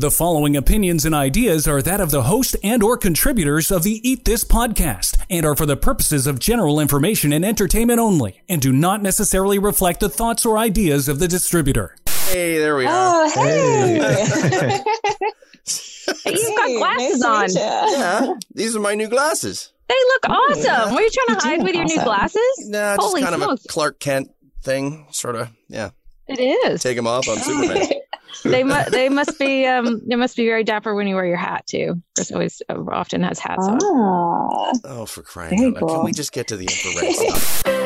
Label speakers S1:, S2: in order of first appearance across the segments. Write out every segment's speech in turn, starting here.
S1: The following opinions and ideas are that of the host and or contributors of the Eat This podcast and are for the purposes of general information and entertainment only and do not necessarily reflect the thoughts or ideas of the distributor.
S2: Hey, there we are.
S3: Oh, hey.
S4: You've got glasses on.
S2: Yeah, these are my new glasses.
S4: They look awesome. Were you trying to
S3: They do
S4: hide
S3: look
S4: with your new
S3: awesome.
S4: glasses?
S2: Nah, just kind
S4: smokes.
S2: of a Clark Kent thing, sort of. Yeah,
S4: It is.
S2: take them off. I'm Superman.
S4: They must. They must be. Um. They must be very dapper when you wear your hat too. Chris always uh, often has hats on.
S3: Ah.
S2: Oh, for crying out loud! Can we just get to the infrared stuff?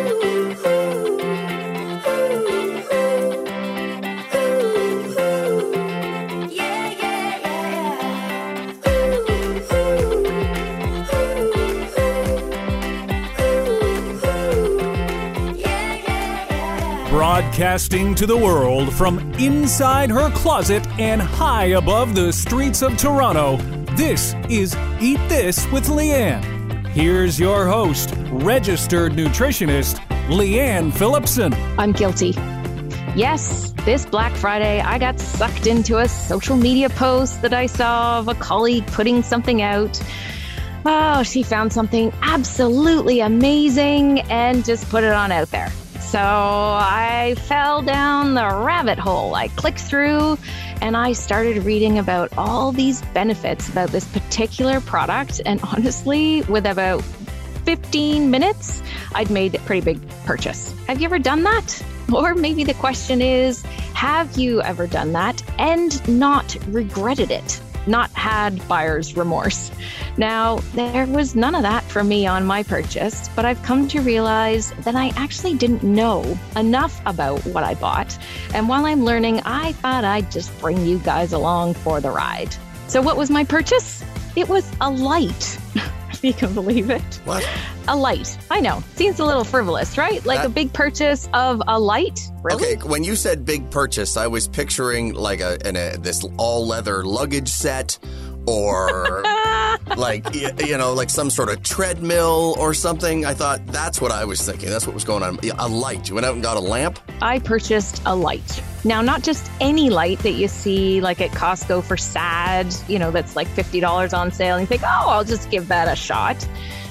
S1: Broadcasting to the world from inside her closet and high above the streets of Toronto, this is Eat This with Leanne. Here's your host, registered nutritionist, Leanne Phillipson.
S4: I'm guilty. Yes, this Black Friday, I got sucked into a social media post that I saw of a colleague putting something out. Oh, she found something absolutely amazing and just put it on out there. So I fell down the rabbit hole. I clicked through and I started reading about all these benefits about this particular product. And honestly, with about 15 minutes, I'd made a pretty big purchase. Have you ever done that? Or maybe the question is, have you ever done that and not regretted it? Not had buyer's remorse. Now, there was none of that for me on my purchase, but I've come to realize that I actually didn't know enough about what I bought. And while I'm learning, I thought I'd just bring you guys along for the ride. So, what was my purchase? It was a light, if you can believe it
S2: What?
S4: a light. I know. Seems a little frivolous, right? Like
S2: That-
S4: a big purchase of a light. Really?
S2: Okay, when you said big purchase, I was picturing like a, an, a this all leather luggage set, or like you know, like some sort of treadmill or something. I thought that's what I was thinking. That's what was going on. A light. You went out and got a lamp.
S4: I purchased a light. Now, not just any light that you see like at Costco for SAD, you know, that's like $50 on sale, and you think, oh, I'll just give that a shot.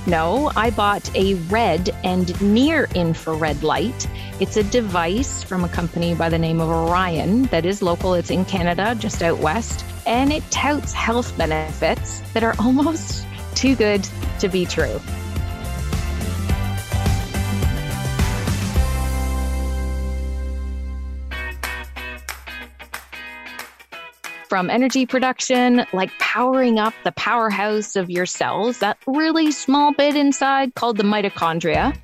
S4: No, I bought a red and near infrared light. It's a device from a company by the name of Orion that is local. It's in Canada, just out west, and it touts health benefits that are almost too good to be true. From energy production, like powering up the powerhouse of your cells, that really small bit inside called the mitochondria,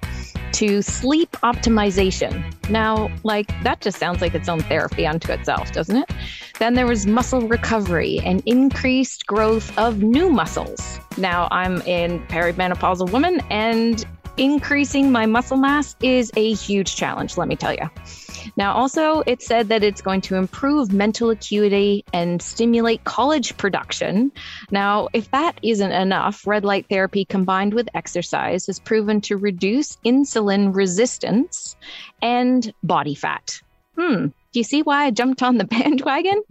S4: to sleep optimization. Now, like that just sounds like its own therapy unto itself, doesn't it? Then there was muscle recovery and increased growth of new muscles. Now, I'm in perimenopausal woman and increasing my muscle mass is a huge challenge, let me tell you. Now, also, it said that it's going to improve mental acuity and stimulate collagen production. Now, if that isn't enough, red light therapy combined with exercise has proven to reduce insulin resistance and body fat. Hmm. Do you see why I jumped on the bandwagon?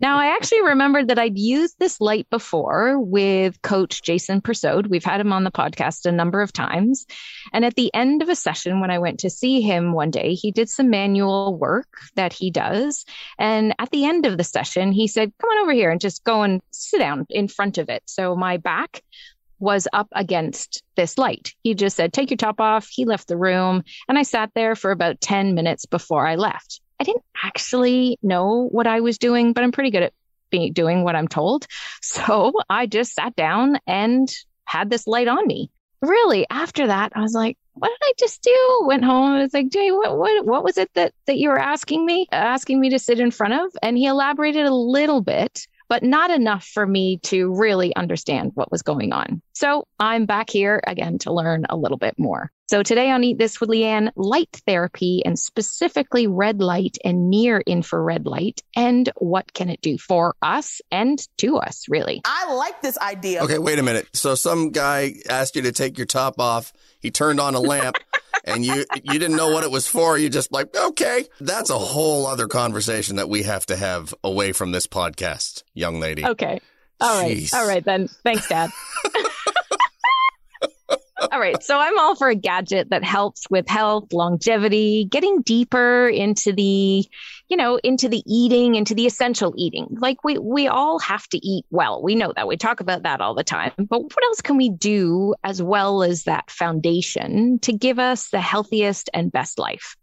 S4: now, I actually remembered that I'd used this light before with coach Jason Persaud. We've had him on the podcast a number of times. And at the end of a session, when I went to see him one day, he did some manual work that he does. And at the end of the session, he said, Come on over here and just go and sit down in front of it. So my back was up against this light. He just said, Take your top off. He left the room. And I sat there for about 10 minutes before I left. I didn't actually know what I was doing, but I'm pretty good at being doing what I'm told. So I just sat down and had this light on me. Really, after that, I was like, what did I just do? Went home. I was like, Jay, what, what, what was it that, that you were asking me, asking me to sit in front of? And he elaborated a little bit, but not enough for me to really understand what was going on. So I'm back here again to learn a little bit more. So today on Eat This with Leanne, light therapy and specifically red light and near infrared light. And what can it do for us and to us, really?
S5: I like this idea.
S2: Okay, wait a minute. So some guy asked you to take your top off. He turned on a lamp, and you you didn't know what it was for. You just like, okay, that's a whole other conversation that we have to have away from this podcast, young lady.
S4: Okay. All right.
S2: Jeez.
S4: All right then. Thanks, Dad. all right. So I'm all for a gadget that helps with health, longevity, getting deeper into the, you know, into the eating, into the essential eating. Like we we all have to eat well. We know that. We talk about that all the time. But what else can we do as well as that foundation to give us the healthiest and best life?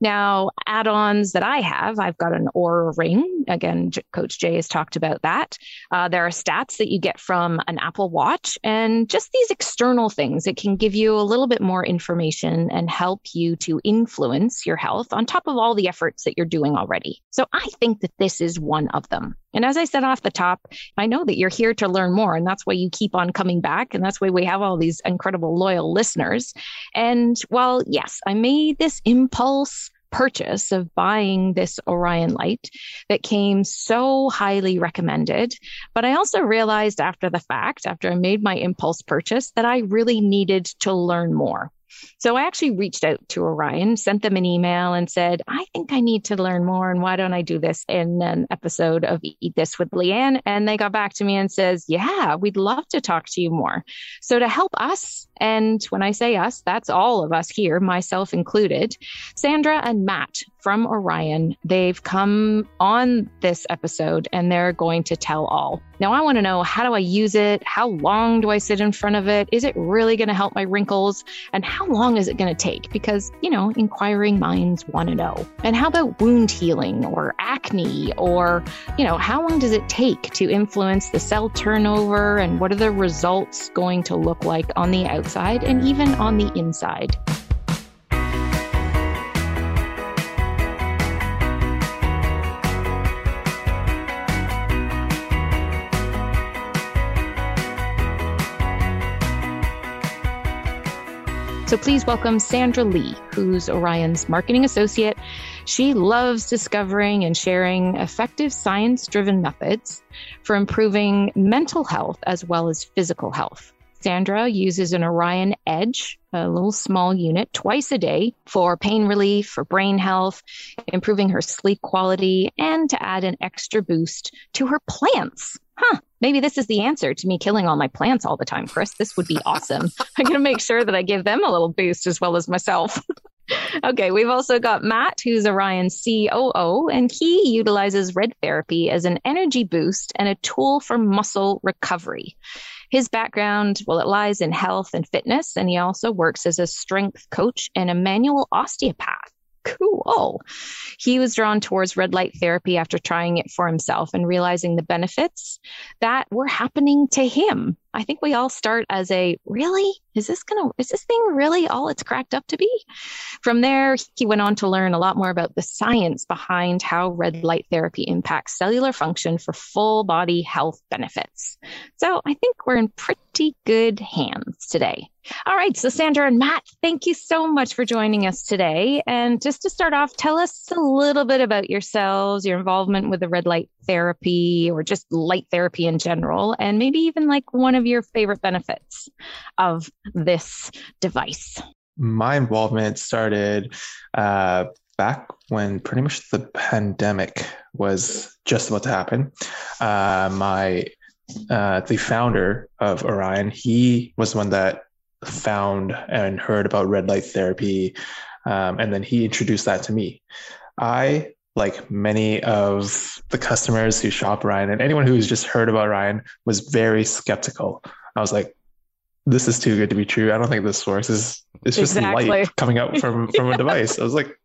S4: Now, add ons that I have, I've got an Oura Ring. Again, Coach Jay has talked about that. Uh, there are stats that you get from an Apple Watch and just these external things. It can give you a little bit more information and help you to influence your health on top of all the efforts that you're doing already. So I think that this is one of them. And as I said off the top, I know that you're here to learn more, and that's why you keep on coming back. And that's why we have all these incredible loyal listeners. And while, yes, I made this impulse purchase of buying this Orion light that came so highly recommended. But I also realized after the fact, after I made my impulse purchase, that I really needed to learn more. So I actually reached out to Orion, sent them an email, and said, I think I need to learn more. And why don't I do this in an episode of Eat This with Leanne? And they got back to me and says, Yeah, we'd love to talk to you more. So to help us, and when I say us, that's all of us here, myself included, Sandra and Matt from Orion, they've come on this episode and they're going to tell all. Now, I want to know how do I use it? How long do I sit in front of it? Is it really going to help my wrinkles? And how long is it going to take? Because, you know, inquiring minds want to know. And how about wound healing or acne? Or, you know, how long does it take to influence the cell turnover? And what are the results going to look like on the outside and even on the inside? So please welcome Sandra Lee, who's Orion's marketing associate. She loves discovering and sharing effective science driven methods for improving mental health as well as physical health. Sandra uses an Orion Edge, a little small unit, twice a day for pain relief, for brain health, improving her sleep quality, and to add an extra boost to her plants. Huh, maybe this is the answer to me killing all my plants all the time, Chris. This would be awesome. I'm going to make sure that I give them a little boost as well as myself. okay, we've also got Matt, who's Orion's COO, and he utilizes red therapy as an energy boost and a tool for muscle recovery. His background, well, it lies in health and fitness, and he also works as a strength coach and a manual osteopath. Cool. He was drawn towards red light therapy after trying it for himself and realizing the benefits that were happening to him. I think we all start as a really is this gonna is this thing really all it's cracked up to be? From there, he went on to learn a lot more about the science behind how red light therapy impacts cellular function for full body health benefits. So I think we're in pretty good hands today. All right, so Sandra and Matt, thank you so much for joining us today. And just to start off, tell us a little bit about yourselves, your involvement with the red light therapy or just light therapy in general, and maybe even like one of your favorite benefits of this device.
S3: My involvement started uh, back when pretty much the pandemic was just about to happen. Uh, my uh, the founder of Orion, he was the one that found and heard about red light therapy, um, and then he introduced that to me. I like many of the customers who shop Orion and anyone who's just heard about Orion was very skeptical. I was like, this is too good to be true. I don't think this works. It's, it's just
S4: Exactly.
S3: light coming out from, from a device. I was like,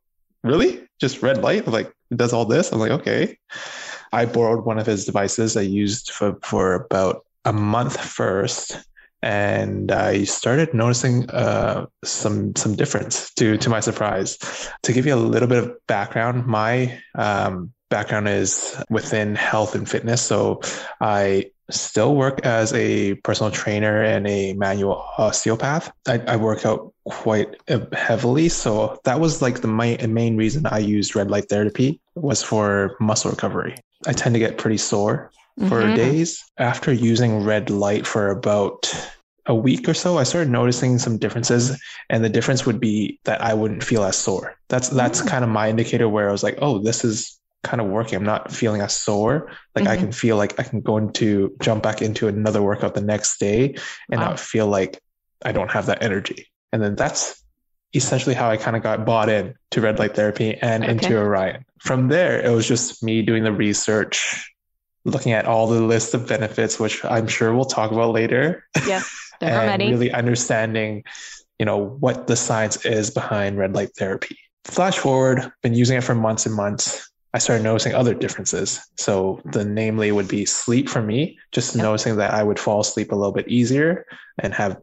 S3: really? Just red light? I'm Like it does all this? I'm like, okay. I borrowed one of his devices I used for, for about a month first. And I started noticing uh, some some difference to to my surprise. To give you a little bit of background, my um, background is within health and fitness. So I still work as a personal trainer and a manual osteopath. I, I work out quite uh, heavily. So that was like the main, main reason I used red light therapy was for muscle recovery. I tend to get pretty sore for
S4: Mhm.
S3: days. After using red light for about a week or so, I started noticing some differences, and the difference would be that I wouldn't feel as sore. That's that's mm. kind of my indicator where I was like, oh, this is kind of working. I'm not feeling as sore. Like mm-hmm. I can feel like I can go into jump back into another workout the next day and wow. not feel like I don't have that energy. And then that's essentially how I kind of got bought in to red light therapy and okay. into Orion. From there, it was just me doing the research, looking at all the list of benefits, which I'm sure we'll talk about later.
S4: Yeah, there
S3: and ready. really understanding, you know, what the science is behind red light therapy. Flash forward, been using it for months and months. I started noticing other differences. So the namely would be sleep for me, just yep. noticing that I would fall asleep a little bit easier and have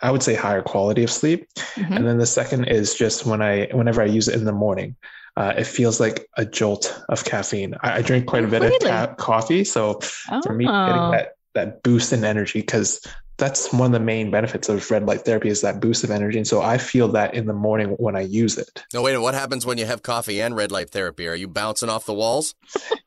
S3: I would say higher quality of sleep. Mm-hmm. And then the second is just when I whenever I use it in the morning, uh, it feels like a jolt of caffeine. I, I drink quite a bit really? of ca- coffee, so oh. for me, getting oh. that that boost in energy because that's one of the main benefits of red light therapy is that boost of energy. And so I feel that in the morning when I use it.
S2: No, wait, what happens when you have coffee and red light therapy? Are you bouncing off the walls?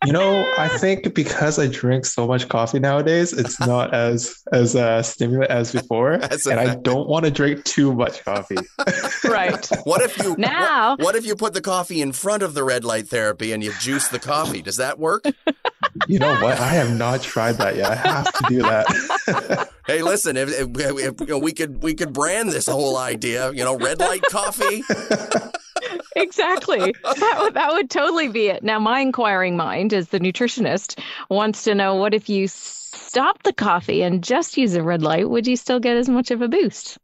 S3: You know, I think because I drink so much coffee nowadays, it's not as as uh, stimulant as before. and I don't want to drink too much coffee.
S4: right.
S2: What if you
S4: now?
S2: What, what if you put the coffee in front of the red light therapy and you juice the coffee? Does that work?
S3: You know what? I have not tried that yet. I have to do that.
S2: Hey, listen, if, if, if you know, we could we could brand this whole idea, you know, red light coffee.
S4: exactly. That would, that would totally be it. Now, my inquiring mind, as the nutritionist, wants to know what if you stop the coffee and just use a red light? Would you still get as much of a boost?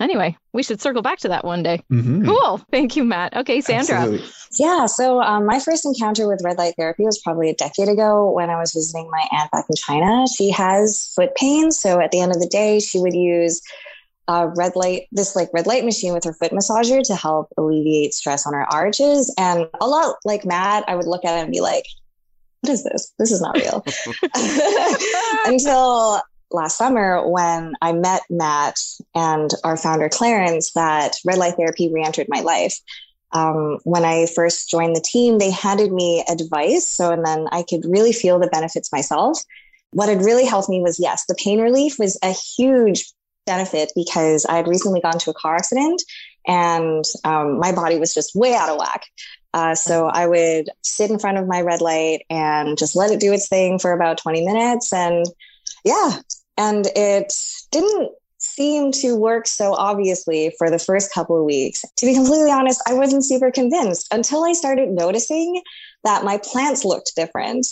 S4: Anyway, we should circle back to that one day. Mm-hmm. Cool. Thank you, Matt. Okay, Sandra. Absolutely.
S5: Yeah. So um, my first encounter with red light therapy was probably a decade ago when I was visiting my aunt back in China. She has foot pain. So at the end of the day, she would use a red light, this like red light machine with her foot massager to help alleviate stress on her arches. And a lot like Matt, I would look at it and be like, what is this? This is not real. Until last summer when I met Matt and our founder Clarence that red light therapy re-entered my life. Um, when I first joined the team, they handed me advice. So, and then I could really feel the benefits myself. What had really helped me was yes, the pain relief was a huge benefit because I had recently gone to a car accident and um, my body was just way out of whack. Uh, so I would sit in front of my red light and just let it do its thing for about 20 minutes. And yeah, and it didn't seem to work so obviously for the first couple of weeks. To be completely honest, I wasn't super convinced until I started noticing that my plants looked different.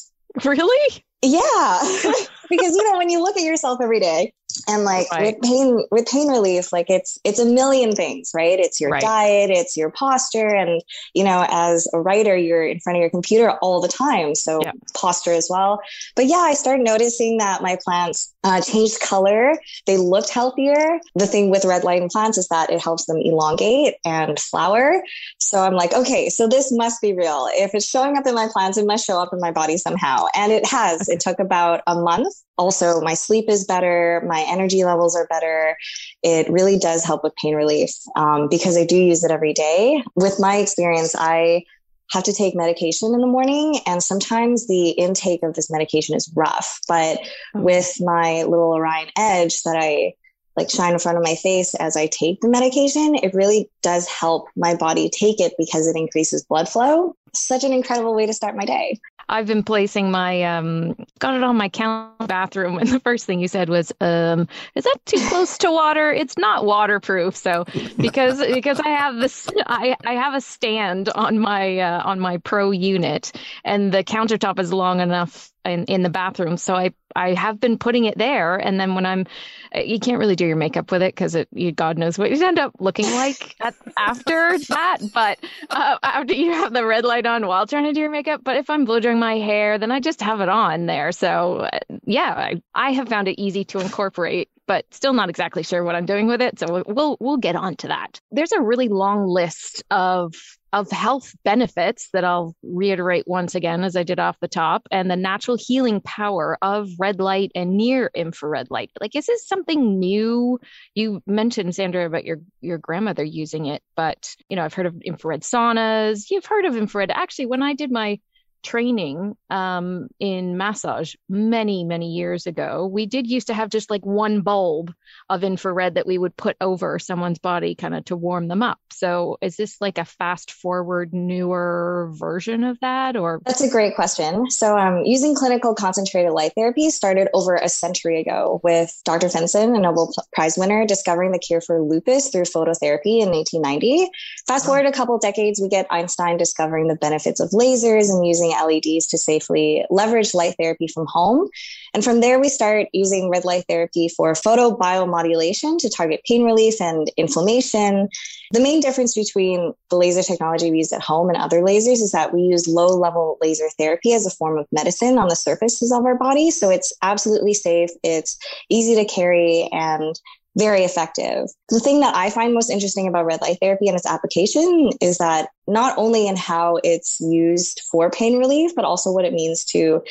S4: Really?
S5: Yeah. because you know, when you look at yourself every day, and like right. with pain with pain relief like it's it's a million things right? It's your right. diet it's your posture and you know as a writer you're in front of your computer all the time so yeah. posture as well. But yeah i started noticing that my plants uh, changed color. They looked healthier. The thing with red light plants is that it helps them elongate and flower. So i'm like okay so this must be real. If it's showing up in my plants it must show up in my body somehow. And it has. It took about a month. Also my sleep is better. My energy levels are better. It really does help with pain relief um, because i do use it every day. With my experience i have to take medication in the morning and sometimes the intake of this medication is rough but hmm. with my little orion edge that i like shine in front of my face as i take the medication it really does help my body take it because it increases blood flow such an incredible way to start my day
S4: I've been placing my um got it on my counter bathroom and the first thing you said was um is that too close to water? It's not waterproof. So because because I have this I I have a stand on my uh, on my pro unit and the countertop is long enough in, in the bathroom. So I, I have been putting it there. And then when I'm, you can't really do your makeup with it because it, you, God knows what you end up looking like at, after that. But uh, after you have the red light on while trying to do your makeup. But if I'm blow drying my hair, then I just have it on there. So uh, yeah, I, I have found it easy to incorporate but still not exactly sure what I'm doing with it. So we'll we'll get on to that. There's a really long list of of health benefits that I'll reiterate once again as I did off the top and the natural healing power of red light and near infrared light. Like is this something new? You mentioned Sandra about your your grandmother using it, but you know, I've heard of infrared saunas. You've heard of infrared. Actually, when I did my training um, in massage many, many years ago, we did used to have just like one bulb of infrared that we would put over someone's body kind of to warm them up. So is this like a fast forward, newer version of that? Or
S5: that's a great question. So um, using clinical concentrated light therapy started over a century ago with Dr. Finsen, a Nobel Prize winner, discovering the cure for lupus through phototherapy in 1890. Fast forward a couple decades, we get Einstein discovering the benefits of lasers and using LEDs to safely leverage light therapy from home. And from there, we start using red light therapy for photobiomodulation to target pain relief and inflammation. The main difference between the laser technology we use at home and other lasers is that we use low level laser therapy as a form of medicine on the surfaces of our body. So it's absolutely safe, it's easy to carry, and very effective. The thing that I find most interesting about red light therapy and its application is that not only in how it's used for pain relief, but also what it means to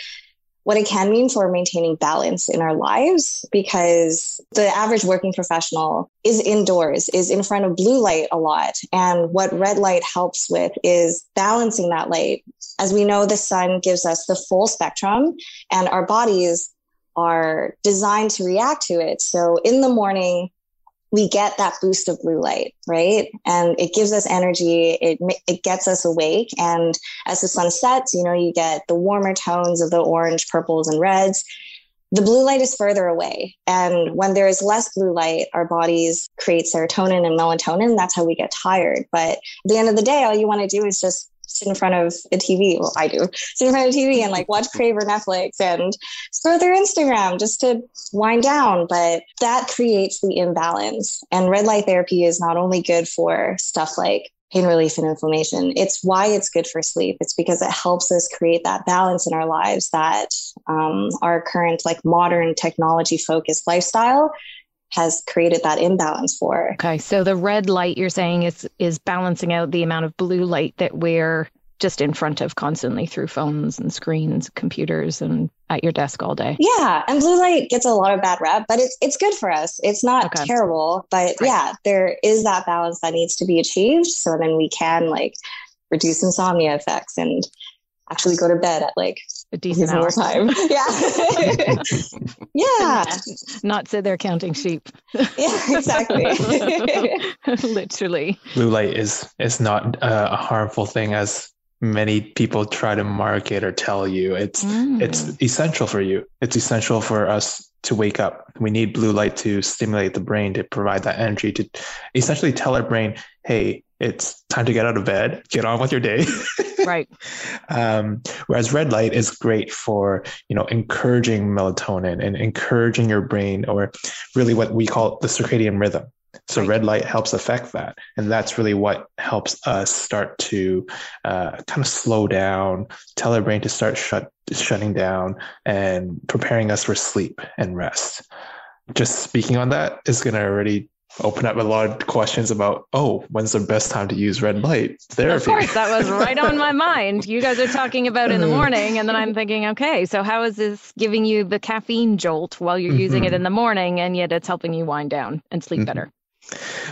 S5: what it can mean for maintaining balance in our lives because the average working professional is indoors, is in front of blue light a lot. And what red light helps with is balancing that light. As we know, the sun gives us the full spectrum and our bodies are designed to react to it. So in the morning, we get that boost of blue light, right? And it gives us energy. It, it gets us awake. And as the sun sets, you know, you get the warmer tones of the orange, purples, and reds. The blue light is further away. And when there is less blue light, our bodies create serotonin and melatonin. That's how we get tired. But at the end of the day, all you want to do is just sit in front of a TV. Well, I do sit in front of a TV and like watch Crave or Netflix and scroll through Instagram just to wind down. But that creates the imbalance. And red light therapy is not only good for stuff like pain relief and inflammation. It's why it's good for sleep. It's because it helps us create that balance in our lives that um, our current, like modern technology focused lifestyle has created that imbalance for.
S4: Okay, so the red light you're saying is is balancing out the amount of blue light that we're just in front of constantly through phones and screens, computers, and at your desk all day.
S5: Yeah, and blue light gets a lot of bad rep, but it's it's good for us. It's not okay. terrible, but right. yeah, there is that balance that needs to be achieved. So then we can like reduce insomnia effects and actually go to bed at like
S4: a decent hour
S5: time. Yeah. yeah.
S4: Not sit there counting sheep.
S5: yeah, exactly.
S4: Literally.
S3: Blue light is is not uh, a harmful thing as many people try to market or tell you. It's mm. it's essential for you. It's essential for us to wake up. We need blue light to stimulate the brain to provide that energy to essentially tell our brain, "Hey, it's time to get out of bed, get on with your day."
S4: Right.
S3: Um, whereas red light is great for you know encouraging melatonin and encouraging your brain, or really what we call the circadian rhythm. So right. red light helps affect that, and that's really what helps us start to uh, kind of slow down, tell our brain to start shut shutting down, and preparing us for sleep and rest. Just speaking on that is going to already open up a lot of questions about oh when's the best time to use red light? Therapy.
S4: Of course that was right on my mind. You guys are talking about in the morning and then i'm thinking okay so how is this giving you the caffeine jolt while you're using mm-hmm. it in the morning and yet it's helping you wind down and sleep mm-hmm. better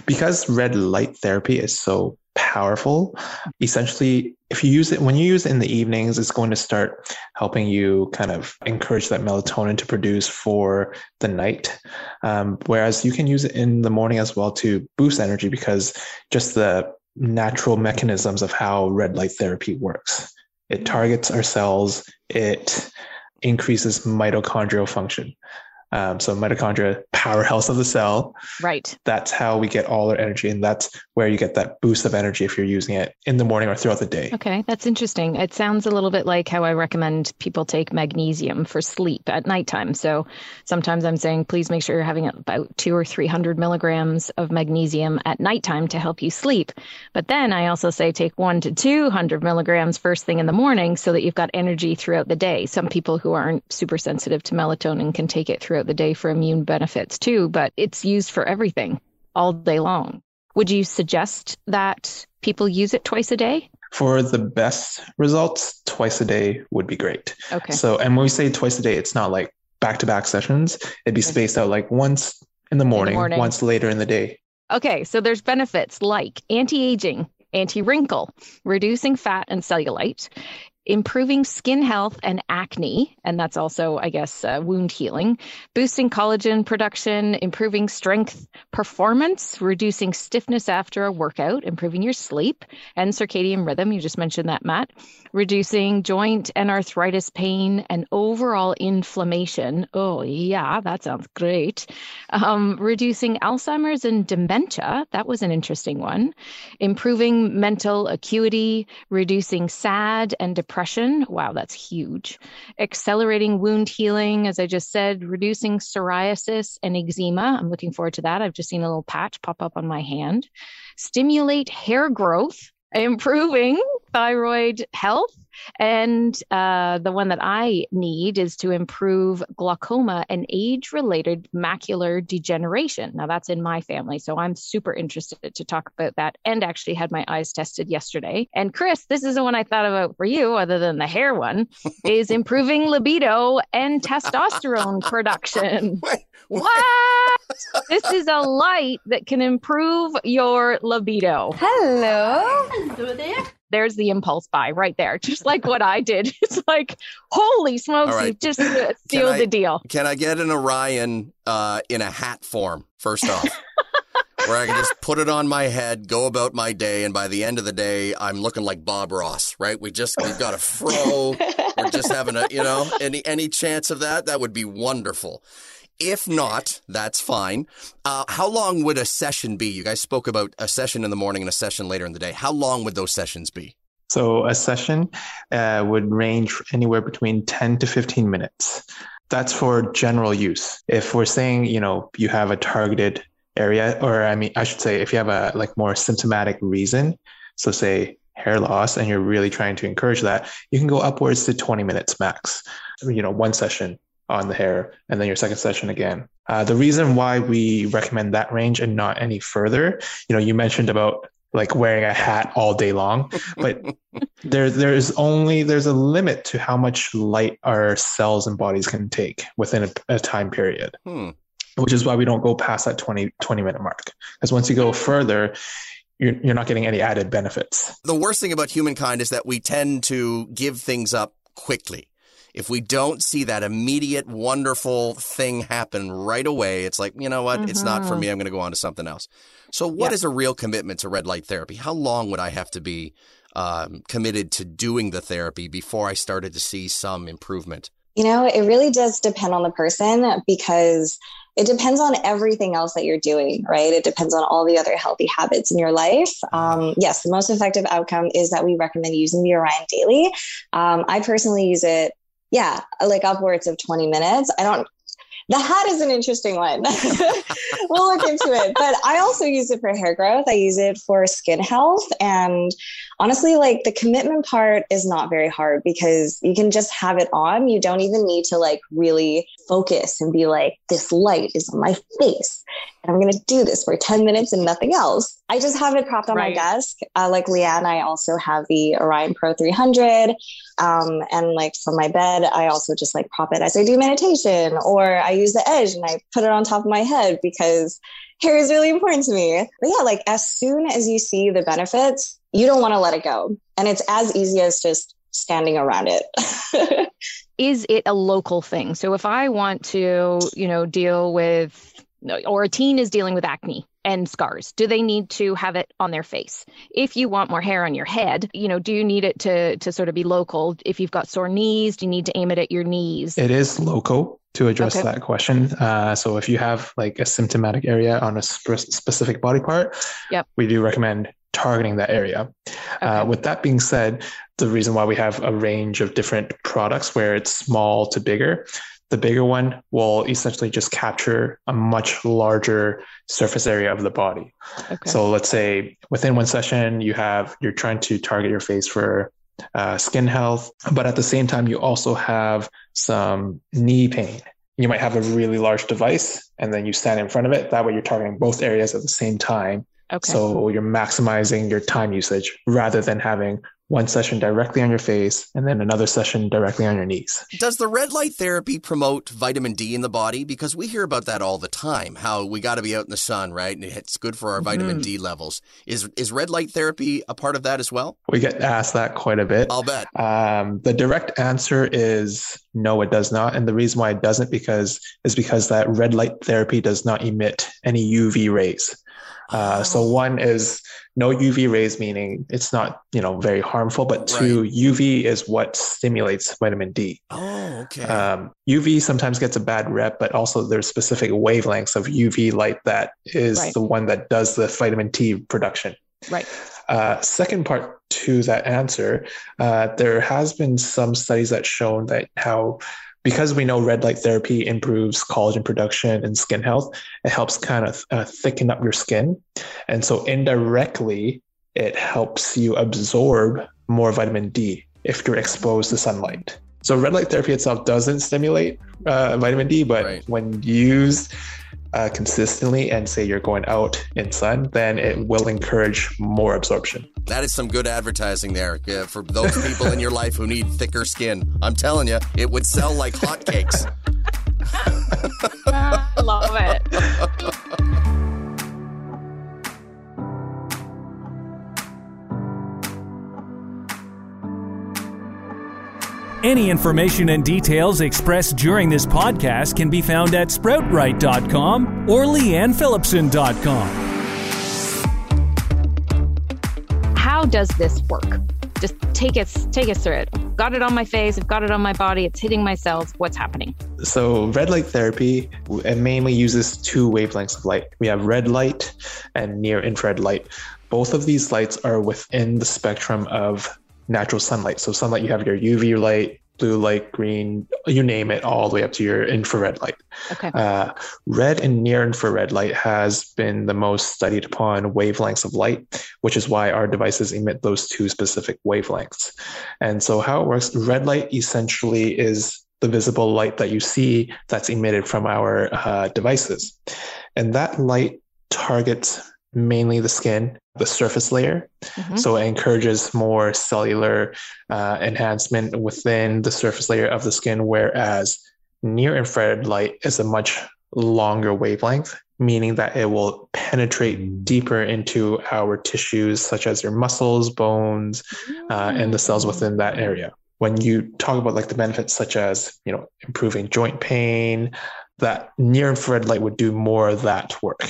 S3: because red light therapy is so powerful. Essentially, if you use it when you use it in the evenings, it's going to start helping you kind of encourage that melatonin to produce for the night. Um, whereas you can use it in the morning as well to boost energy because just the natural mechanisms of how red light therapy works. It targets our cells, it increases mitochondrial function. Um, so mitochondria, powerhouse of the cell.
S4: Right.
S3: That's how we get all our energy, and that's where you get that boost of energy if you're using it in the morning or throughout the day.
S4: Okay, that's interesting. It sounds a little bit like how I recommend people take magnesium for sleep at nighttime. So sometimes I'm saying, please make sure you're having about two or three hundred milligrams of magnesium at nighttime to help you sleep. But then I also say take one to two hundred milligrams first thing in the morning so that you've got energy throughout the day. Some people who aren't super sensitive to melatonin can take it throughout throughout the day for immune benefits too, but it's used for everything all day long. Would you suggest that people use it twice a day?
S3: For the best results, twice a day would be great.
S4: Okay.
S3: So, and when we say twice a day, it's not like back to back sessions. It'd be spaced out like once in the, morning, in the morning, once later in the day.
S4: Okay. So there's benefits like anti aging, anti wrinkle, reducing fat and cellulite, improving skin health and acne, and that's also, I guess, uh, wound healing, boosting collagen production, improving strength performance, reducing stiffness after a workout, improving your sleep and circadian rhythm. You just mentioned that, Matt. Reducing joint and arthritis pain and overall inflammation. Oh, yeah, that sounds great. Um, reducing Alzheimer's and dementia. That was an interesting one. Improving mental acuity, reducing SAD and depression depression. Wow, that's huge. Accelerating wound healing, as I just said, reducing psoriasis and eczema. I'm looking forward to that. I've just seen a little patch pop up on my hand. Stimulate hair growth, improving thyroid health and uh, the one that I need is to improve glaucoma and age related macular degeneration. Now, that's in my family. So I'm super interested to talk about that and actually had my eyes tested yesterday. And Chris, this is the one I thought about for you, other than the hair one, is improving libido and testosterone production. What? this is a light that can improve your libido.
S6: Hello. Hello there
S4: there's the impulse buy right there, just like what I did. It's like, holy smokes, right. you just sealed the deal.
S2: Can I get an Orion uh, in a hat form, first off? where I can just put it on my head, go about my day, and by the end of the day, I'm looking like Bob Ross, right? We just we've got a fro. We're just having a, you know, any any chance of that? That would be wonderful. If not, that's fine. Uh, how long would a session be? You guys spoke about a session in the morning and a session later in the day. How long would those sessions be?
S3: So a session uh, would range anywhere between 10 to 15 minutes. That's for general use. If we're saying, you know, you have a targeted area, or I mean, I should say, if you have a like more symptomatic reason, so say hair loss, and you're really trying to encourage that, you can go upwards to 20 minutes max. You know, one session on the hair and then your second session again. Uh, the reason why we recommend that range and not any further, you know, you mentioned about like wearing a hat all day long, but there there's only there's a limit to how much light our cells and bodies can take within a, a time period. Hmm. Which is why we don't go past that 20, 20 minute mark. Because once you go further, you're, you're not getting any added benefits.
S2: The worst thing about humankind is that we tend to give things up quickly if we don't see that immediate wonderful thing happen right away, it's like, you know what? Mm-hmm. It's not for me. Mm-hmm. I'm going to go on to something else. So, what is a real commitment to red light therapy? How long would I have to be um, committed to doing the therapy before I started to see some improvement?
S5: You know, it really does depend on the person because it depends on everything else that you're doing, right? It depends on all the other healthy habits in your life. Um, yes, the most effective outcome is that we recommend using the Orion daily. Um, I personally use it yeah, like upwards of 20 minutes. I don't the hat is an interesting one. we'll look into it. But I also use it for hair growth. I use it for skin health. And honestly, like the commitment part is not very hard because you can just have it on. You don't even need to like really focus and be like, this light is on my face. And I'm going to do this for 10 minutes and nothing else. I just have it propped on right. my desk. Uh, like Leanne, I also have the Orion Pro 300. Um, and like for my bed, I also just like prop it as I do meditation, or I use the edge and I put it on top of my head because hair is really important to me. But yeah, like as soon as you see the benefits, you don't want to let it go. And it's as easy as just standing around it.
S4: is it a local thing? So if I want to, you know, deal with or a teen is dealing with acne and scars do they need to have it on their face if you want more hair on your head you know do you need it to to sort of be local if you've got sore knees do you need to aim it at your knees
S3: it is local to address okay. that question uh, so if you have like a symptomatic area on a sp- specific body part
S4: yep.
S3: we do recommend targeting that area uh, okay. uh, with that being said the reason why we have a range of different products where it's small to bigger the bigger one will essentially just capture a much larger surface area of the body. Okay. So let's say within one session, you have you're trying to target your face for uh, skin health, but at the same time, you also have some knee pain. You might have a really large device, and then you stand in front of it. That way, you're targeting both areas at the same time. Okay. So you're maximizing your time usage rather than having one session directly on your face, and then another session directly on your knees.
S2: Does the red light therapy promote vitamin D in the body? Because we hear about that all the time. How we got to be out in the sun, right? And it's good for our mm-hmm. vitamin D levels. Is is red light therapy a part of that as well?
S3: We get asked that quite a bit.
S2: I'll bet.
S3: Um, the direct answer is no, it does not, and the reason why it doesn't because is because that red light therapy does not emit any UV rays. Uh, so one is no UV rays, meaning it's not you know very harmful, but two right. UV is what stimulates vitamin
S2: D. Oh, okay.
S3: Um, UV sometimes gets a bad rep, but also there's specific wavelengths of UV light that is right. the one that does the vitamin D production.
S4: Right.
S3: Uh, second part to that answer, uh, there has been some studies that shown that how because we know red light therapy improves collagen production and skin health, it helps kind of uh, thicken up your skin. And so indirectly, it helps you absorb more vitamin D if you're exposed to sunlight. So red light therapy itself doesn't stimulate uh, vitamin D, but right. when used uh, consistently and say you're going out in sun, then it will encourage more absorption.
S2: That is some good advertising there yeah, for those people in your life who need thicker skin. I'm telling you, it would sell like hotcakes.
S4: Love it.
S1: Any information and details expressed during this podcast can be found at sproutright.com or leannephillipson.com.
S4: How does this work? Just take us take us through it. I've got it on my face, I've got it on my body, it's hitting my cells. What's happening?
S3: So red light therapy it mainly uses two wavelengths of light. We have red light and near infrared light. Both of these lights are within the spectrum of natural sunlight. So sunlight, you have your UV light, blue light, green, you name it, all the way up to your infrared light.
S4: Okay.
S3: Uh, red and near infrared light has been the most studied upon wavelengths of light, which is why our devices emit those two specific wavelengths. And so how it works, red light essentially is the visible light that you see that's emitted from our uh, devices. And that light targets mainly the skin, the surface layer. Mm-hmm. So it encourages more cellular uh, enhancement within the surface layer of the skin, whereas near infrared light is a much longer wavelength, meaning that it will penetrate deeper into our tissues, such as your muscles, bones, uh, and the cells within that area. When you talk about like the benefits such as, you know, improving joint pain, that near infrared light would do more of that work.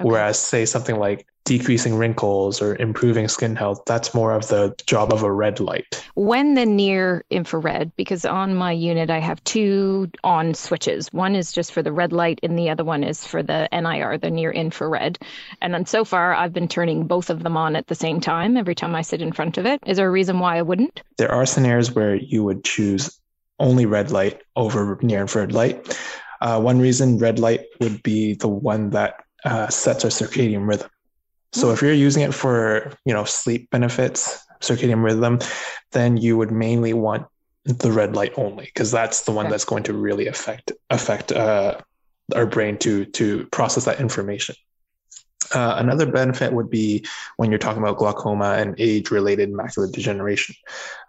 S3: Okay. Whereas, say something like decreasing wrinkles or improving skin health, that's more of the job of a red light.
S4: When the near infrared, because on my unit I have two on switches. One is just for the red light, and the other one is for the NIR, the near infrared. And then so far, I've been turning both of them on at the same time every time I sit in front of it. Is there a reason why I wouldn't?
S3: There are scenarios where you would choose only red light over near infrared light. Uh, one reason red light would be the one that uh, sets our circadian rhythm. So if you're using it for, you know, sleep benefits, circadian rhythm, then you would mainly want the red light only because that's the one okay. that's going to really affect affect uh, our brain to to process that information. Uh, another benefit would be when you're talking about glaucoma and age-related macular degeneration.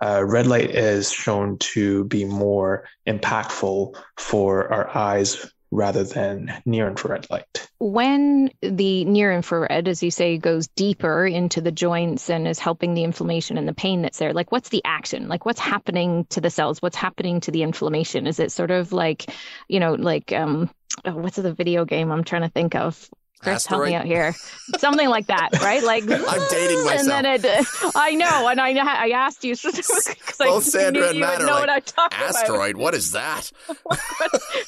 S3: Uh, red light is shown to be more impactful for our eyes rather than near infrared light.
S4: When the near infrared, as you say, goes deeper into the joints and is helping the inflammation and the pain that's there, like what's the action? Like what's happening to the cells? What's happening to the inflammation? Is it sort of like, you know, like um oh, what's the video game I'm trying to think of Chris, help me out here. Something like that, right? Like
S2: I'm dating myself. And then it, uh,
S4: I know, and I I asked you because
S2: both Sandra and Matt are know like, what I'm talking asteroid. About. What is that?
S4: what,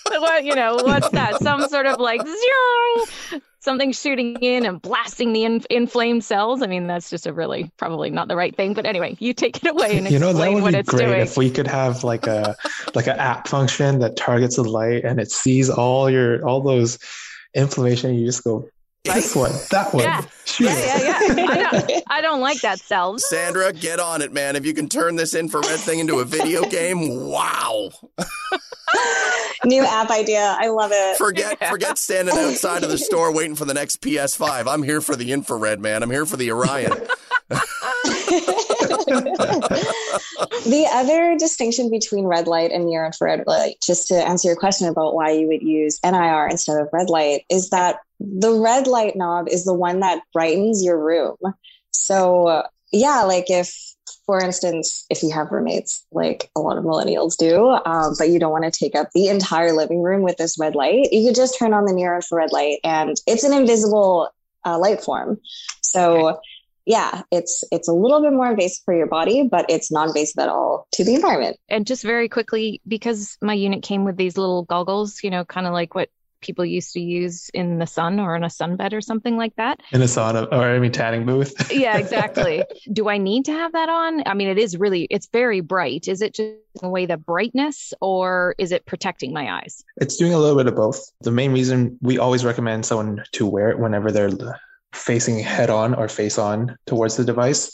S4: what, you know, what's that? Some sort of like zero, something shooting in and blasting the in, inflamed cells. I mean, that's just a really probably not the right thing. But anyway, you take it away and
S3: you know that would
S4: be
S3: great
S4: doing.
S3: if we could have like a like an app function that targets the light and it sees all your all those inflammation, you just go this one, that one.
S4: Yeah, yeah, yeah. yeah. I, don't, I don't like that cell.
S2: Sandra, get on it, man. If you can turn this infrared thing into a video game, wow.
S5: New app idea. I love it.
S2: Forget forget standing outside of the store waiting for the next PS5. I'm here for the infrared, man. I'm here for the Orion.
S5: The other distinction between red light and near infrared light, just to answer your question about why you would use NIR instead of red light, is that the red light knob is the one that brightens your room. So, yeah, like if, for instance, if you have roommates, like a lot of millennials do, um, but you don't want to take up the entire living room with this red light, you could just turn on the near infrared light and it's an invisible uh, light form. So, okay yeah, it's it's a little bit more invasive for your body, but it's non-invasive at all to the environment.
S4: And just very quickly, because my unit came with these little goggles, you know, kind of like what people used to use in the sun or in a sunbed or something like that.
S3: In a sauna or I mean tanning booth.
S4: yeah, exactly. Do I need to have that on? I mean, it is really it's very bright. Is it just away the brightness or is it protecting my eyes?
S3: It's doing a little bit of both. The main reason we always recommend someone to wear it whenever they're facing head on or face on towards the device.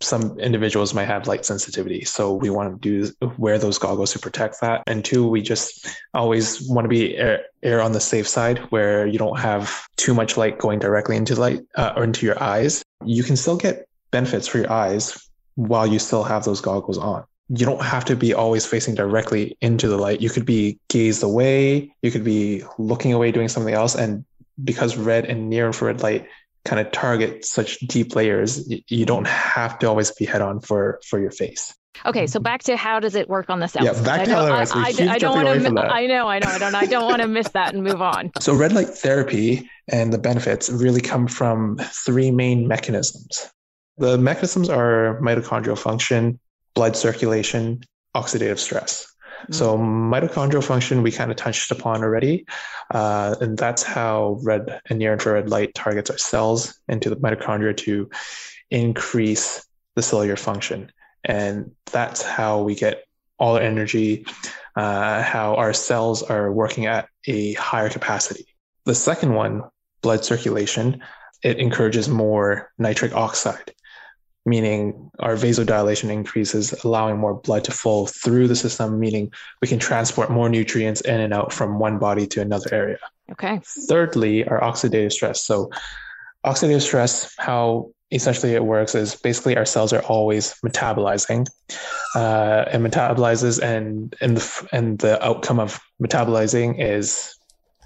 S3: Some individuals might have light sensitivity. So we want to do wear those goggles to protect that. And two, we just always want to be err, err on the safe side where you don't have too much light going directly into light uh, or into your eyes. You can still get benefits for your eyes while you still have those goggles on you don't have to be always facing directly into the light. You could be gazed away. You could be looking away, doing something else. And because red and near infrared light kind of target such deep layers, you don't have to always be head on for for your face.
S4: Okay, so back to how does it work on the cells?
S3: Yeah, back to I, I, I, I don't want to.
S4: I know, I know, I don't. I don't want to miss that and move on.
S3: So red light therapy and the benefits really come from three main mechanisms. The mechanisms are mitochondrial function, blood circulation, oxidative stress. So mitochondrial function we kind of touched upon already, uh, and that's how red and near infrared light targets our cells into the mitochondria to increase the cellular function, and that's how we get all our energy, uh, how our cells are working at a higher capacity. The second one, blood circulation, it encourages more nitric oxide meaning our vasodilation increases, allowing more blood to flow through the system, meaning we can transport more nutrients in and out from one body to another area.
S4: Okay.
S3: Thirdly, our oxidative stress. So, oxidative stress, how essentially it works is basically our cells are always metabolizing uh, and metabolizes and and the and the outcome of metabolizing is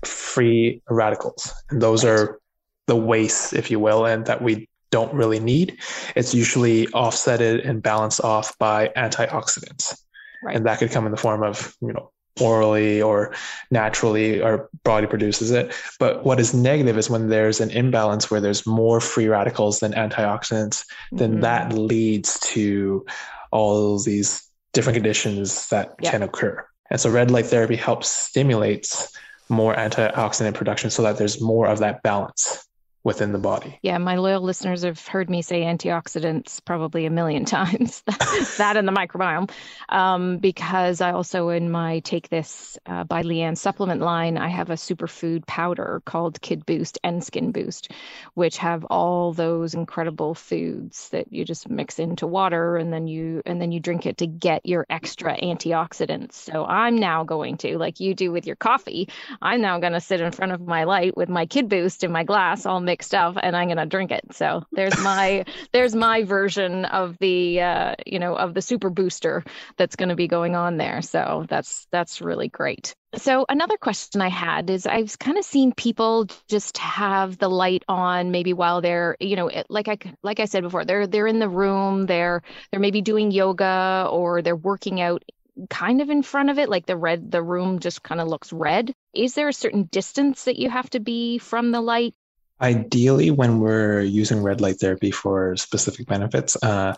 S3: free radicals and those are the waste if you will and that we don't really need. It's usually offsetted and balanced off by antioxidants. Right. And that could come in the form of, you know, orally or naturally our body produces it. But what is negative is when there's an imbalance where there's more free radicals than antioxidants, mm-hmm. then that leads to all these different conditions that yep. can occur. And so red light therapy helps stimulates more antioxidant production so that there's more of that balance within the body.
S4: Yeah, my loyal listeners have heard me say antioxidants probably a million times. that and the microbiome, um, because I also in my Take This uh, by Leanne supplement line, I have a superfood powder called Kid Boost and Skin Boost, which have all those incredible foods that you just mix into water and then you and then you drink it to get your extra antioxidants. So I'm now going to, like you do with your coffee, I'm now going to sit in front of my light with my Kid Boost in my glass, all mixed stuff and I'm going to drink it. So there's my there's my version of the uh, you know of the super booster that's going to be going on there. So that's that's really great. So another question I had is I've kind of seen people just have the light on maybe while they're you know like I like I said before they're they're in the room they're they're maybe doing yoga or they're working out kind of in front of it like the red the room just kind of looks red is there a certain distance that you have to be from the light
S3: Ideally, when we're using red light therapy for specific benefits, uh,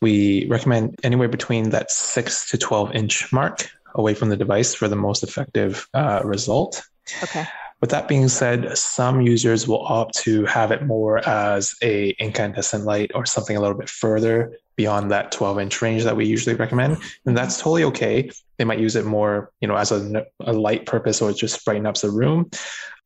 S3: we recommend anywhere between that 6 to 12 inch mark away from the device for the most effective uh, result.
S4: Okay.
S3: With that being said, some users will opt to have it more as a incandescent light or something a little bit further beyond that 12 inch range that we usually recommend. And that's totally okay. They might use it more, you know, as a, a light purpose or just brighten up the room.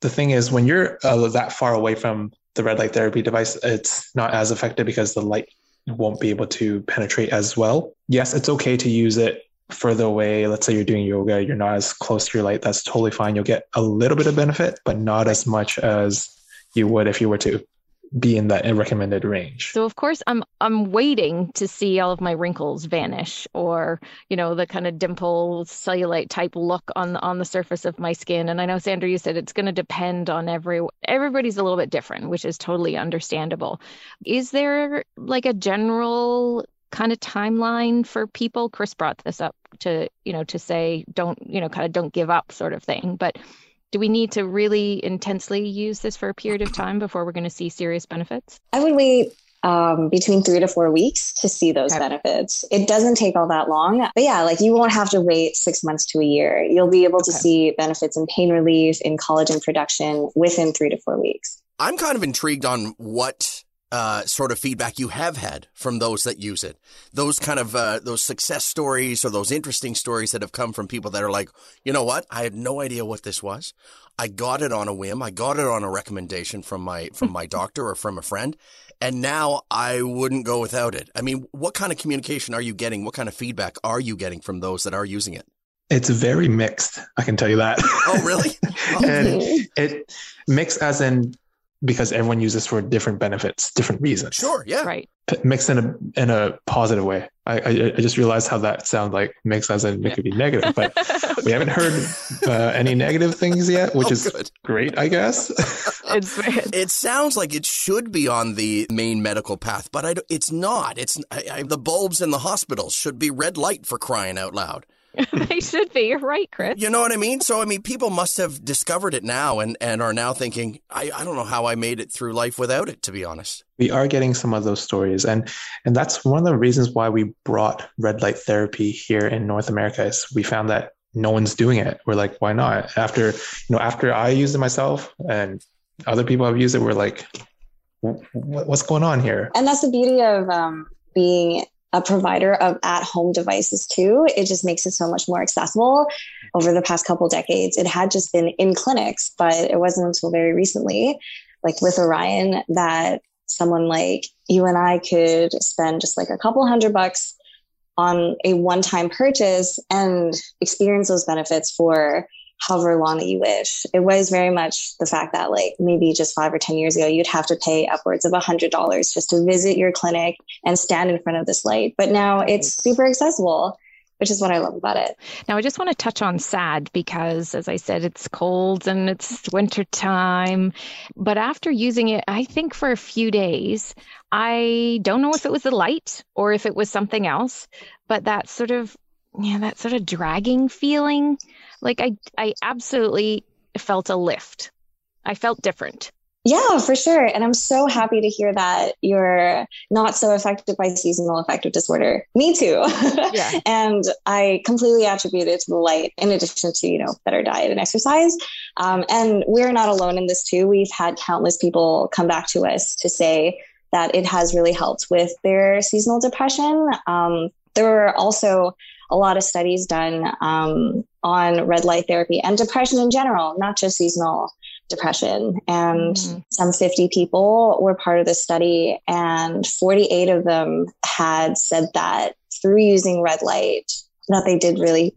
S3: The thing is, when you're uh, that far away from the red light therapy device, it's not as effective because the light won't be able to penetrate as well. Yes, it's okay to use it further away, let's say you're doing yoga, you're not as close to your light, that's totally fine. You'll get a little bit of benefit, but not as much as you would if you were to be in that recommended range.
S4: So of course I'm I'm waiting to see all of my wrinkles vanish or you know the kind of dimple cellulite type look on on the surface of my skin and I know Sandra you said it's going to depend on every everybody's a little bit different which is totally understandable. Is there like a general kind of timeline for people? Chris brought this up to you know to say don't you know kind of don't give up sort of thing but do we need to really intensely use this for a period of time before we're going to see serious benefits?
S5: I would wait um, between three to four weeks to see those okay. benefits. It doesn't take all that long. But yeah, like you won't have to wait six months to a year. You'll be able to okay. see benefits in pain relief, in collagen production within three to four weeks.
S2: I'm kind of intrigued on what uh, sort of feedback you have had from those that use it. Those kind of uh, those success stories or those interesting stories that have come from people that are like, you know what? I had no idea what this was. I got it on a whim. I got it on a recommendation from my from my doctor or from a friend, and now I wouldn't go without it. I mean, what kind of communication are you getting? What kind of feedback are you getting from those that are using it?
S3: It's very mixed. I can tell you that.
S2: Oh, really?
S3: and it mixed as in because everyone uses for different benefits, different reasons.
S2: Sure, yeah,
S4: right.
S3: Mixed in a in a positive way. I I, I just realized how that sounds like mixed as in it could be negative, but we haven't heard uh, any negative things yet, which oh, is good. great, I guess.
S2: it's it sounds like it should be on the main medical path, but I, it's not. It's I, I, the bulbs in the hospitals should be red light for crying out loud.
S4: they should be. You're right, Chris.
S2: You know what I mean? So, I mean, people must have discovered it now and, and are now thinking, I, I don't know how I made it through life without it, to be honest.
S3: We are getting some of those stories. And, and that's one of the reasons why we brought red light therapy here in North America is we found that no one's doing it. We're like, why not? After, you know, after I used it myself and other people have used it, we're like, what's going on here?
S5: And that's the beauty of um, being a provider of at-home devices too. It just makes it so much more accessible. Over the past couple decades it had just been in clinics but it wasn't until very recently like with orion that someone like you and i could spend just like a couple hundred bucks on a one-time purchase and experience those benefits for however long that you wish. It was very much the fact that like maybe just five or 10 years ago, you'd have to pay upwards of a hundred dollars just to visit your clinic and stand in front of this light. But now it's super accessible which is what I love about it.
S4: Now, I just want to touch on SAD because, as I said, it's cold and it's winter time. But after using it, I think for a few days, I don't know if it was the light or if it was something else, but that sort of yeah, that sort of dragging feeling. Like I I absolutely felt a lift. I felt different.
S5: Yeah, for sure. And I'm so happy to hear that you're not so affected by seasonal affective disorder. Me too. Yeah. and I completely attribute it to the light in addition to, you know, better diet and exercise. Um, and we're not alone in this too. We've had countless people come back to us to say that it has really helped with their seasonal depression. Um, there were also a lot of studies done um, on red light therapy and depression in general, not just seasonal depression. And mm-hmm. some 50 people were part of the study, and 48 of them had said that through using red light, that they did really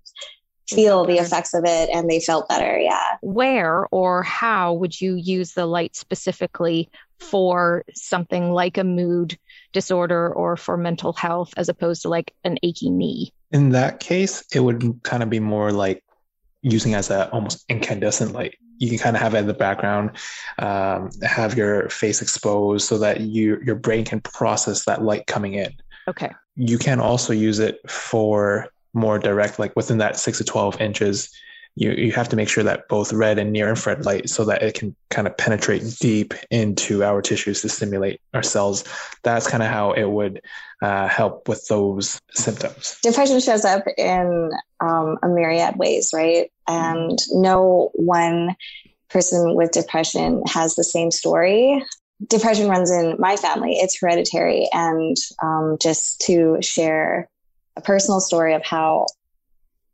S5: feel the effects of it and they felt better. Yeah.
S4: Where or how would you use the light specifically for something like a mood disorder or for mental health as opposed to like an achy knee?
S3: In that case, it would kind of be more like using as a almost incandescent light. You can kind of have it in the background, um, have your face exposed so that you your brain can process that light coming in.
S4: Okay.
S3: You can also use it for more direct, like within that six to twelve inches you, you have to make sure that both red and near infrared light so that it can kind of penetrate deep into our tissues to stimulate our cells. That's kind of how it would uh, help with those symptoms.
S5: Depression shows up in um, a myriad ways, right? And no one person with depression has the same story. Depression runs in my family, it's hereditary. And um, just to share a personal story of how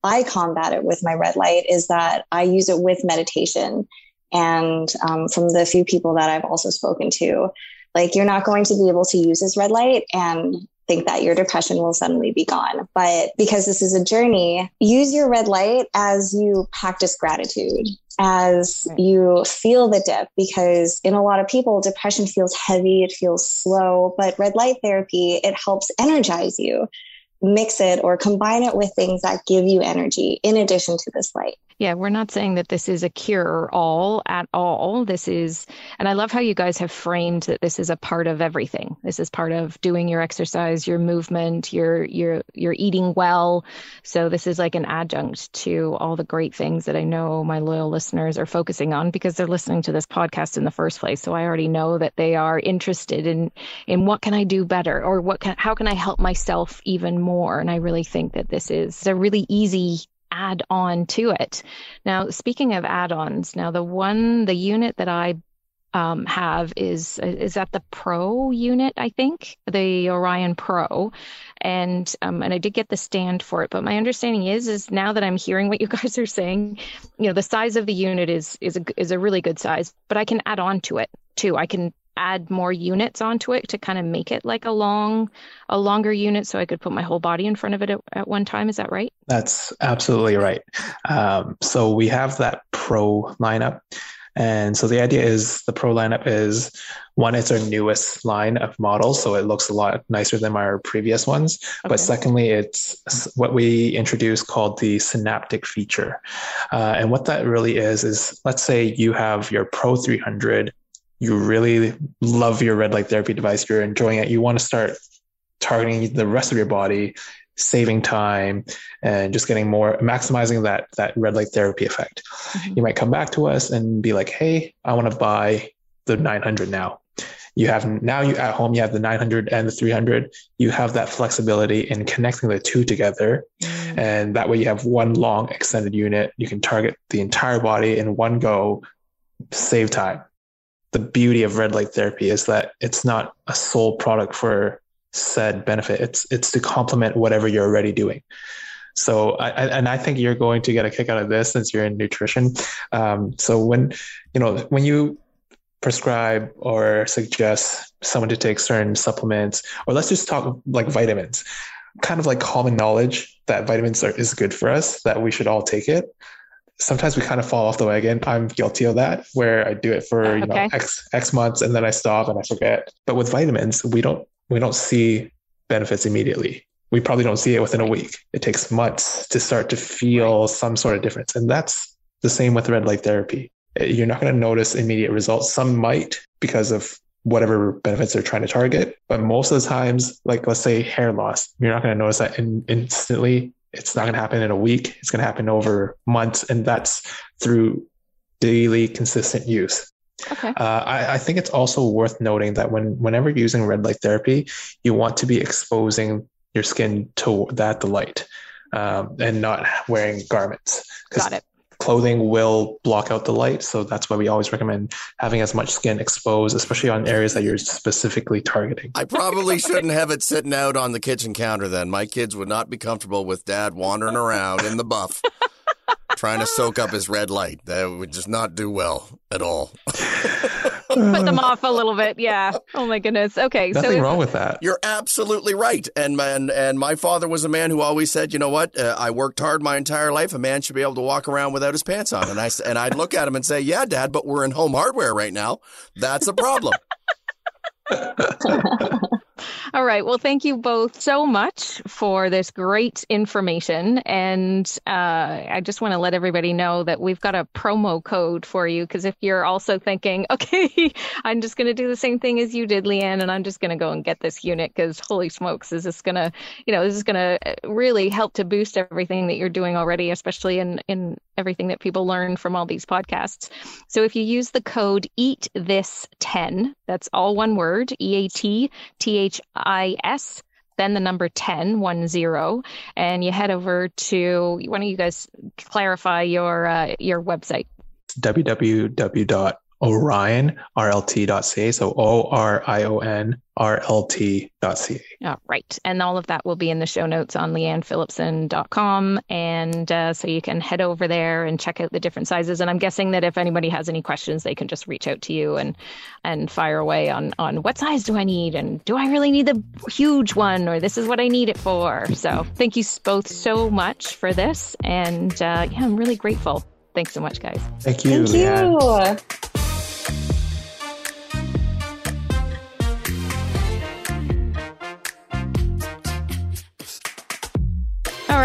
S5: I combat it with my red light is that I use it with meditation. And um, from the few people that I've also spoken to, like you're not going to be able to use this red light and think that your depression will suddenly be gone. But because this is a journey, use your red light as you practice gratitude. as you feel the dip because in a lot of people depression feels heavy it feels slow but red light therapy it helps energize you mix it or combine it with things that give you energy in addition to this light
S4: yeah, we're not saying that this is a cure all at all. This is, and I love how you guys have framed that this is a part of everything. This is part of doing your exercise, your movement, your your your eating well. So this is like an adjunct to all the great things that I know my loyal listeners are focusing on because they're listening to this podcast in the first place. So I already know that they are interested in in what can I do better or what can how can I help myself even more. And I really think that this is a really easy add on to it. Now, speaking of add ons, now the one, the unit that I um, have is is that the Pro unit, I think, the Orion Pro, and um, and I did get the stand for it. But my understanding is is now that I'm hearing what you guys are saying, you know, the size of the unit is is a is a really good size, but I can add on to it too. I can add more units onto it to kind of make it like a long a longer unit so i could put my whole body in front of it at, at one time is that right?
S3: That's absolutely right. Um, so we have that pro lineup and so the idea is the pro lineup is one it's our newest line of models so it looks a lot nicer than our previous ones okay. but secondly it's what we introduced called the synaptic feature. Uh, and what that really is is let's say you have your pro 300 you really love your red light therapy device, you're enjoying it, you want to start targeting the rest of your body, saving time and just getting more maximizing that that red light therapy effect. Mm-hmm. You might come back to us and be like, "Hey, I want to buy the 900 now." You have now you at home you have the 900 and the 300. You have that flexibility in connecting the two together, mm-hmm. and that way you have one long extended unit. You can target the entire body in one go, save time the beauty of red light therapy is that it's not a sole product for said benefit. It's it's to complement whatever you're already doing. So I, and I think you're going to get a kick out of this since you're in nutrition. Um, so when you know when you prescribe or suggest someone to take certain supplements, or let's just talk like vitamins, kind of like common knowledge that vitamins are, is good for us, that we should all take it sometimes we kind of fall off the wagon. I'm guilty of that, where I do it for you okay. know x x months and then I stop and I forget. But with vitamins, we don't we don't see benefits immediately. We probably don't see it within a week. It takes months to start to feel some sort of difference, and that's the same with red light therapy. Eh, you're not going to notice immediate results. Some might because of whatever benefits they're trying to target. But most of the times, like let's say hair loss, you're not going to notice that in, instantly it's not going to happen in a week. It's going to happen over months, and that's through daily consistent use. Okay. Uh, I, I, think it's also worth noting that when whenever you're using red light therapy, you want to be exposing your skin to that the light um, and not wearing garments.
S4: Got it
S3: clothing will block out the light. So that's why we always recommend having as much skin exposed, especially on areas that you're specifically targeting.
S2: I probably shouldn't have it sitting out on the kitchen counter then. My kids would not be comfortable with dad wandering around in the buff. trying to soak up his red light. That would just not do well at all.
S4: put them off a little bit. Yeah. Oh my goodness. Okay.
S3: Nothing so wrong with that.
S2: You're absolutely right. And and and my father was a man who always said, you know what? Uh, I worked hard my entire life. A man should be able to walk around without his pants on. And I and I'd look at him and say, yeah, Dad, but we're in home hardware right now. That's a problem.
S4: All right. Well, thank you both so much for this great information. And uh, I just want to let everybody know that we've got a promo code for you because if you're also thinking, okay, I'm just going to do the same thing as you did, Leanne, and I'm just going to go and get this unit because holy smokes, is this going to, you know, this is going to uh, really help to boost everything that you're doing already, especially in, in everything that people learn from all these podcasts. So if you use the code EAT THIS 10, that's all one word, E A T T H I S, then the number 10, one zero, and you head over to, why don't you guys clarify your, uh, your website?
S3: www Orion, RLT.ca. So O R I O N R L T.ca.
S4: Oh, right. And all of that will be in the show notes on leannephillipson.com. And uh, so you can head over there and check out the different sizes. And I'm guessing that if anybody has any questions, they can just reach out to you and, and fire away on, on what size do I need? And do I really need the huge one? Or this is what I need it for. So thank you both so much for this. And uh, yeah, I'm really grateful. Thanks so much, guys.
S3: Thank you.
S5: Thank you.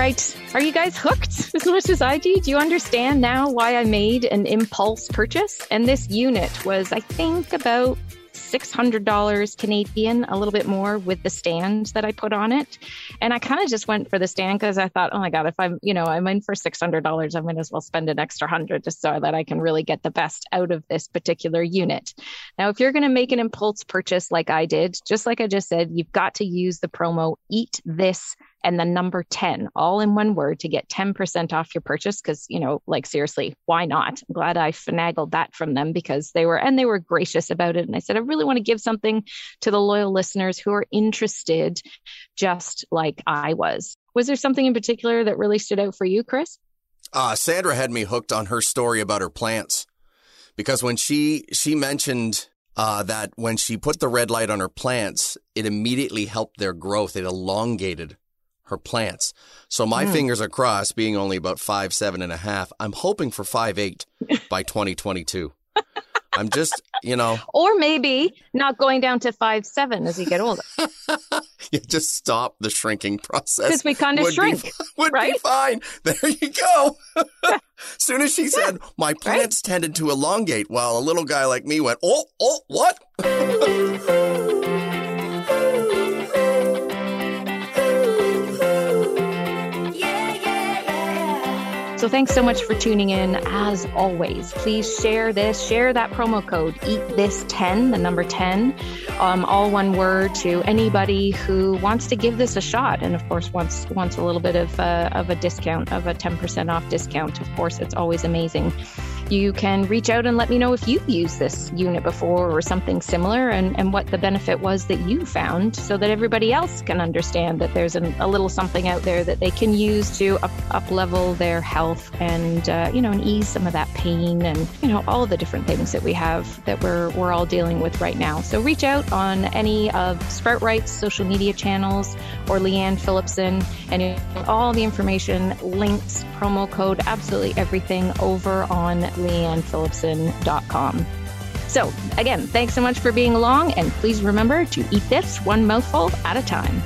S4: Right. Are you guys hooked as much as I do? Do you understand now why I made an impulse purchase? And this unit was, I think, about $600 Canadian, a little bit more with the stand that I put on it. And I kind of just went for the stand because I thought, oh my God, if I'm, you know, I'm in for $600, I might as well spend an extra hundred just so that I can really get the best out of this particular unit. Now, if you're going to make an impulse purchase like I did, just like I just said, you've got to use the promo eat this and the number 10 all in one word to get 10% off your purchase because you know like seriously why not? I'm glad i finagled that from them because they were and they were gracious about it. And i said i really want to give something to the loyal listeners who are interested just like i was. Was there something in particular that really stood out for you chris?
S2: Uh, sandra had me hooked on her story about her plants because when she she mentioned uh, that when she put the red light on her plants, it immediately helped their growth. It elongated her plants. So my mm. fingers are crossed, being only about five, seven and a half. I'm hoping for five, eight by 2022. I'm just, you know.
S4: Or maybe not going down to five, seven as you get older.
S2: yeah, just stop the shrinking process.
S4: Because we kind of shrink.
S2: Be, would
S4: right?
S2: be fine. There you go. As soon as she said, my plants right? tended to elongate while a little guy like me went, oh, oh, what?
S4: So thanks so much for tuning in. As always, please share this, share that promo code, eat this 10, the number 10, um, all one word to anybody who wants to give this a shot. And of course, wants, wants a little bit of, uh, of a discount, of a 10% off discount. Of course, it's always amazing you can reach out and let me know if you've used this unit before or something similar and, and what the benefit was that you found so that everybody else can understand that there's an, a little something out there that they can use to up, up level their health and, uh, you know, and ease some of that pain and, you know, all of the different things that we have that we're, we're all dealing with right now. So reach out on any of Sprout Right's social media channels or Leanne Phillipson and all the information, links, promo code, absolutely everything over on leannephillipson.com. So, again, thanks so much for being along, and please remember to eat this one mouthful at a time.